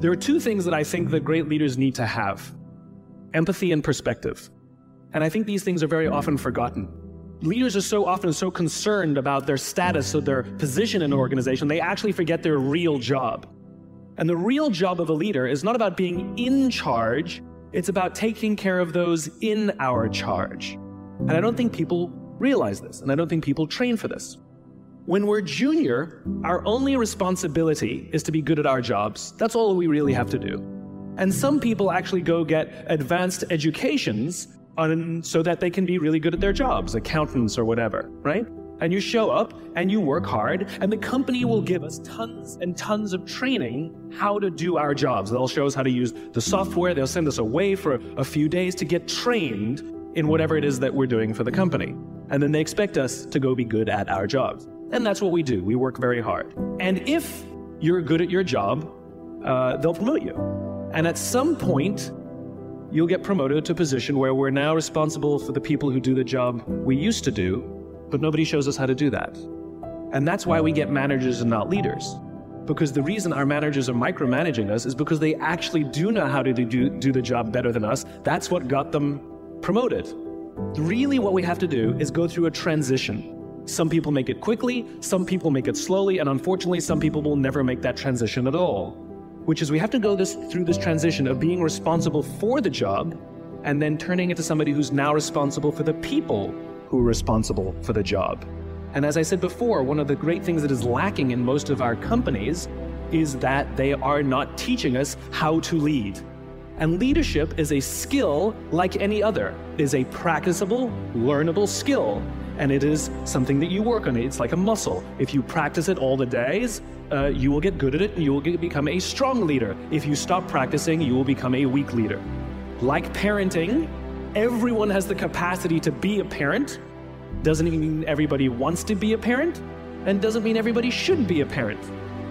There are two things that I think that great leaders need to have empathy and perspective. And I think these things are very often forgotten. Leaders are so often so concerned about their status or their position in an organization, they actually forget their real job. And the real job of a leader is not about being in charge, it's about taking care of those in our charge. And I don't think people realize this, and I don't think people train for this. When we're junior, our only responsibility is to be good at our jobs. That's all we really have to do. And some people actually go get advanced educations on, so that they can be really good at their jobs, accountants or whatever, right? And you show up and you work hard, and the company will give us tons and tons of training how to do our jobs. They'll show us how to use the software, they'll send us away for a few days to get trained in whatever it is that we're doing for the company. And then they expect us to go be good at our jobs. And that's what we do. We work very hard. And if you're good at your job, uh, they'll promote you. And at some point, you'll get promoted to a position where we're now responsible for the people who do the job we used to do, but nobody shows us how to do that. And that's why we get managers and not leaders. Because the reason our managers are micromanaging us is because they actually do know how to do, do the job better than us. That's what got them promoted. Really, what we have to do is go through a transition. Some people make it quickly, some people make it slowly, and unfortunately, some people will never make that transition at all. Which is, we have to go this, through this transition of being responsible for the job and then turning into somebody who's now responsible for the people who are responsible for the job. And as I said before, one of the great things that is lacking in most of our companies is that they are not teaching us how to lead. And leadership is a skill like any other. It is a practicable, learnable skill. And it is something that you work on. It's like a muscle. If you practice it all the days, uh, you will get good at it and you will get, become a strong leader. If you stop practicing, you will become a weak leader. Like parenting, everyone has the capacity to be a parent. Doesn't mean everybody wants to be a parent, and doesn't mean everybody should be a parent.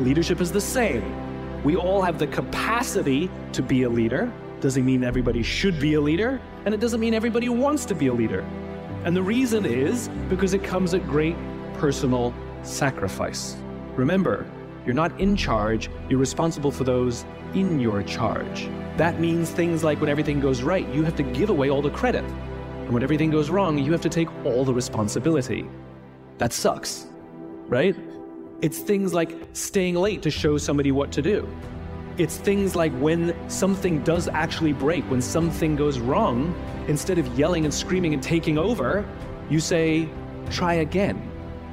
Leadership is the same. We all have the capacity to be a leader. Doesn't mean everybody should be a leader, and it doesn't mean everybody wants to be a leader. And the reason is because it comes at great personal sacrifice. Remember, you're not in charge, you're responsible for those in your charge. That means things like when everything goes right, you have to give away all the credit. And when everything goes wrong, you have to take all the responsibility. That sucks, right? It's things like staying late to show somebody what to do. It's things like when something does actually break, when something goes wrong, instead of yelling and screaming and taking over, you say, try again.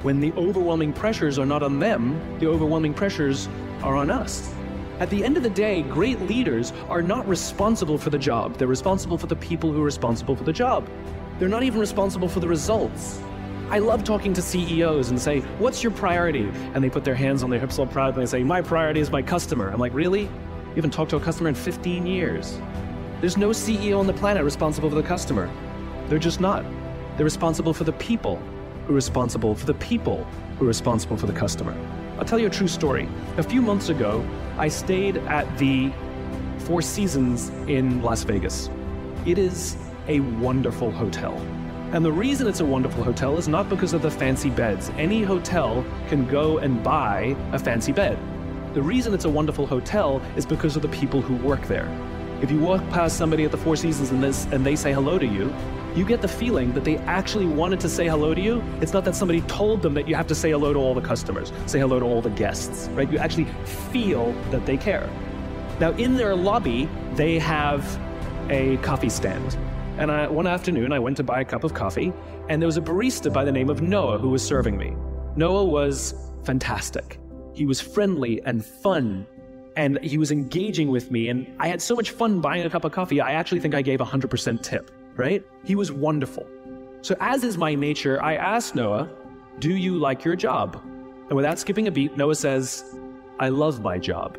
When the overwhelming pressures are not on them, the overwhelming pressures are on us. At the end of the day, great leaders are not responsible for the job. They're responsible for the people who are responsible for the job. They're not even responsible for the results. I love talking to CEOs and say, What's your priority? And they put their hands on their hips all proud and say, My priority is my customer. I'm like, Really? You haven't talked to a customer in 15 years. There's no CEO on the planet responsible for the customer. They're just not. They're responsible for the people who are responsible for the people who are responsible for the customer. I'll tell you a true story. A few months ago, I stayed at the Four Seasons in Las Vegas. It is a wonderful hotel. And the reason it's a wonderful hotel is not because of the fancy beds. Any hotel can go and buy a fancy bed. The reason it's a wonderful hotel is because of the people who work there. If you walk past somebody at the Four Seasons and, this, and they say hello to you, you get the feeling that they actually wanted to say hello to you. It's not that somebody told them that you have to say hello to all the customers, say hello to all the guests, right? You actually feel that they care. Now, in their lobby, they have a coffee stand. And I, one afternoon, I went to buy a cup of coffee, and there was a barista by the name of Noah who was serving me. Noah was fantastic. He was friendly and fun, and he was engaging with me, and I had so much fun buying a cup of coffee, I actually think I gave a 100% tip, right? He was wonderful. So, as is my nature, I asked Noah, Do you like your job? And without skipping a beat, Noah says, I love my job.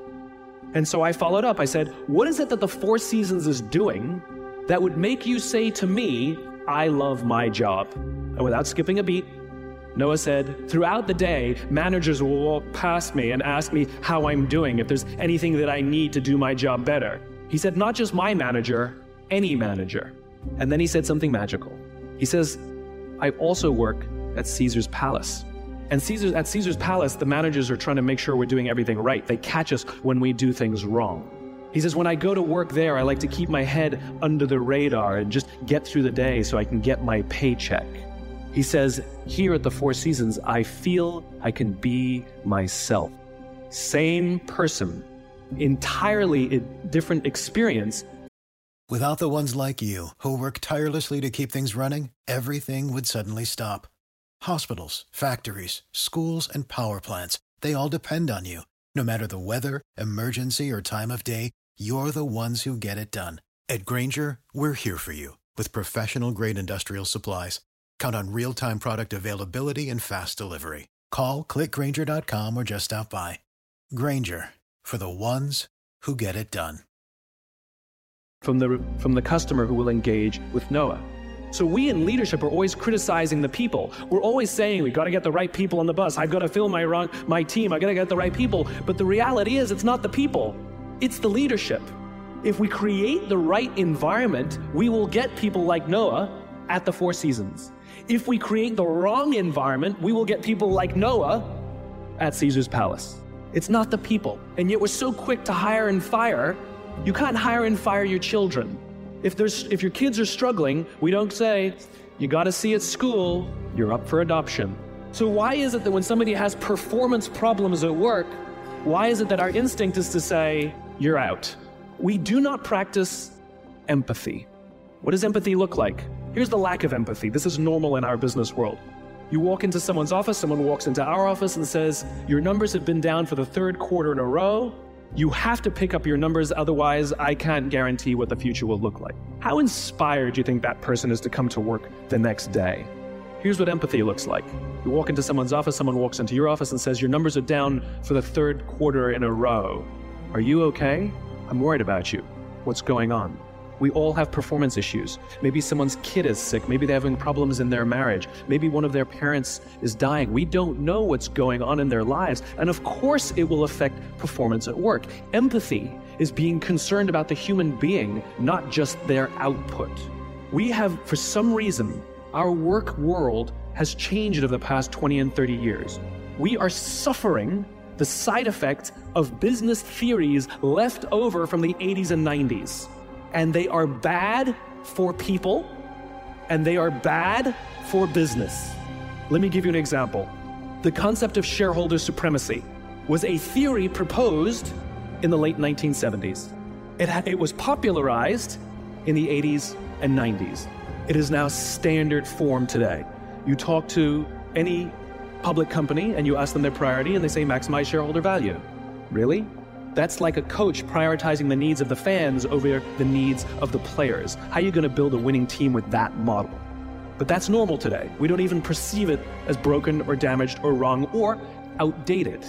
And so I followed up. I said, What is it that the Four Seasons is doing that would make you say to me, I love my job? And without skipping a beat, Noah said, Throughout the day, managers will walk past me and ask me how I'm doing, if there's anything that I need to do my job better. He said, Not just my manager, any manager. And then he said something magical. He says, I also work at Caesar's Palace. And Caesar's, at Caesar's Palace, the managers are trying to make sure we're doing everything right. They catch us when we do things wrong. He says, When I go to work there, I like to keep my head under the radar and just get through the day so I can get my paycheck. He says, Here at the Four Seasons, I feel I can be myself. Same person, entirely different experience. Without the ones like you, who work tirelessly to keep things running, everything would suddenly stop. Hospitals, factories, schools, and power plants, they all depend on you. No matter the weather, emergency, or time of day, you're the ones who get it done. At Grainger, we're here for you with professional grade industrial supplies. Count on real time product availability and fast delivery. Call clickgrainger.com or just stop by. Grainger for the ones who get it done. From the, from the customer who will engage with Noah. So we in leadership are always criticizing the people. We're always saying we've got to get the right people on the bus. I've got to fill my wrong, my team. I've got to get the right people. But the reality is, it's not the people. It's the leadership. If we create the right environment, we will get people like Noah at the Four Seasons. If we create the wrong environment, we will get people like Noah at Caesar's palace. It's not the people. And yet we're so quick to hire and fire. You can't hire and fire your children. If there's if your kids are struggling, we don't say, you got to see at school, you're up for adoption. So why is it that when somebody has performance problems at work, why is it that our instinct is to say, you're out? We do not practice empathy. What does empathy look like? Here's the lack of empathy. This is normal in our business world. You walk into someone's office, someone walks into our office and says, Your numbers have been down for the third quarter in a row. You have to pick up your numbers, otherwise, I can't guarantee what the future will look like. How inspired do you think that person is to come to work the next day? Here's what empathy looks like. You walk into someone's office, someone walks into your office and says, Your numbers are down for the third quarter in a row. Are you okay? I'm worried about you. What's going on? We all have performance issues. Maybe someone's kid is sick. Maybe they're having problems in their marriage. Maybe one of their parents is dying. We don't know what's going on in their lives. And of course, it will affect performance at work. Empathy is being concerned about the human being, not just their output. We have, for some reason, our work world has changed over the past 20 and 30 years. We are suffering the side effects of business theories left over from the 80s and 90s and they are bad for people and they are bad for business. Let me give you an example. The concept of shareholder supremacy was a theory proposed in the late 1970s. It, had, it was popularized in the 80s and 90s. It is now standard form today. You talk to any public company and you ask them their priority, and they say maximize shareholder value. Really? That's like a coach prioritizing the needs of the fans over the needs of the players. How are you going to build a winning team with that model? But that's normal today. We don't even perceive it as broken or damaged or wrong or outdated.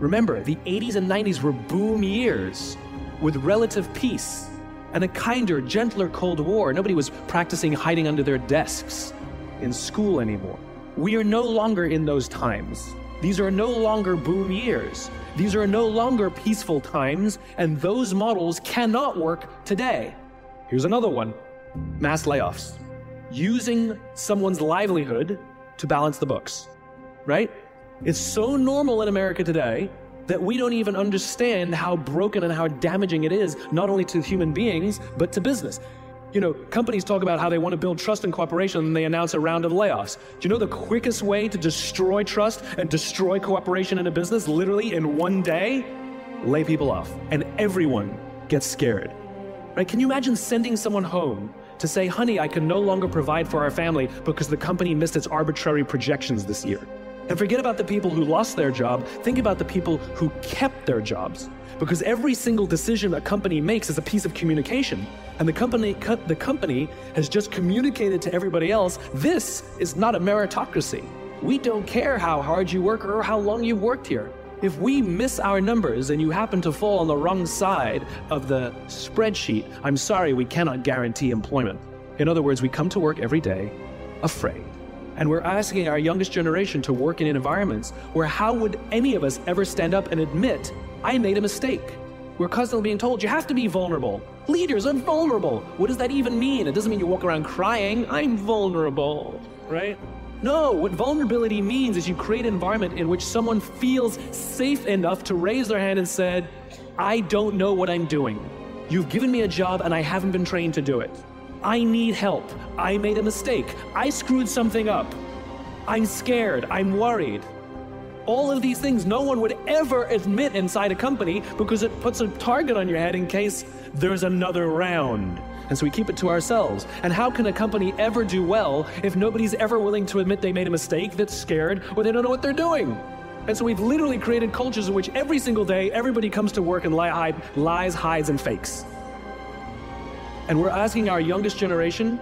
Remember, the 80s and 90s were boom years with relative peace and a kinder, gentler Cold War. Nobody was practicing hiding under their desks in school anymore. We are no longer in those times. These are no longer boom years. These are no longer peaceful times, and those models cannot work today. Here's another one mass layoffs. Using someone's livelihood to balance the books, right? It's so normal in America today that we don't even understand how broken and how damaging it is, not only to human beings, but to business. You know, companies talk about how they want to build trust and cooperation and they announce a round of layoffs. Do you know the quickest way to destroy trust and destroy cooperation in a business literally in one day? Lay people off. And everyone gets scared. Right? Can you imagine sending someone home to say, honey, I can no longer provide for our family because the company missed its arbitrary projections this year? And forget about the people who lost their job. Think about the people who kept their jobs. Because every single decision a company makes is a piece of communication. And the company, the company has just communicated to everybody else this is not a meritocracy. We don't care how hard you work or how long you've worked here. If we miss our numbers and you happen to fall on the wrong side of the spreadsheet, I'm sorry, we cannot guarantee employment. In other words, we come to work every day afraid. And we're asking our youngest generation to work in environments where how would any of us ever stand up and admit, I made a mistake? We're constantly being told you have to be vulnerable. Leaders are vulnerable. What does that even mean? It doesn't mean you walk around crying, I'm vulnerable, right? No, what vulnerability means is you create an environment in which someone feels safe enough to raise their hand and said, I don't know what I'm doing. You've given me a job and I haven't been trained to do it. I need help. I made a mistake. I screwed something up. I'm scared. I'm worried. All of these things no one would ever admit inside a company because it puts a target on your head in case there's another round. And so we keep it to ourselves. And how can a company ever do well if nobody's ever willing to admit they made a mistake, that's scared, or they don't know what they're doing? And so we've literally created cultures in which every single day everybody comes to work and lie, hide, lies, hides, and fakes. And we're asking our youngest generation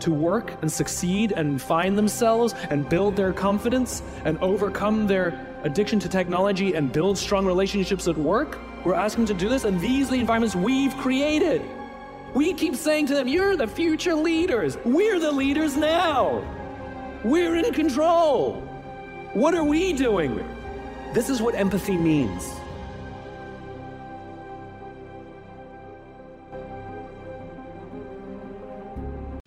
to work and succeed and find themselves and build their confidence and overcome their addiction to technology and build strong relationships at work. We're asking them to do this, and these are the environments we've created. We keep saying to them, You're the future leaders. We're the leaders now. We're in control. What are we doing? This is what empathy means.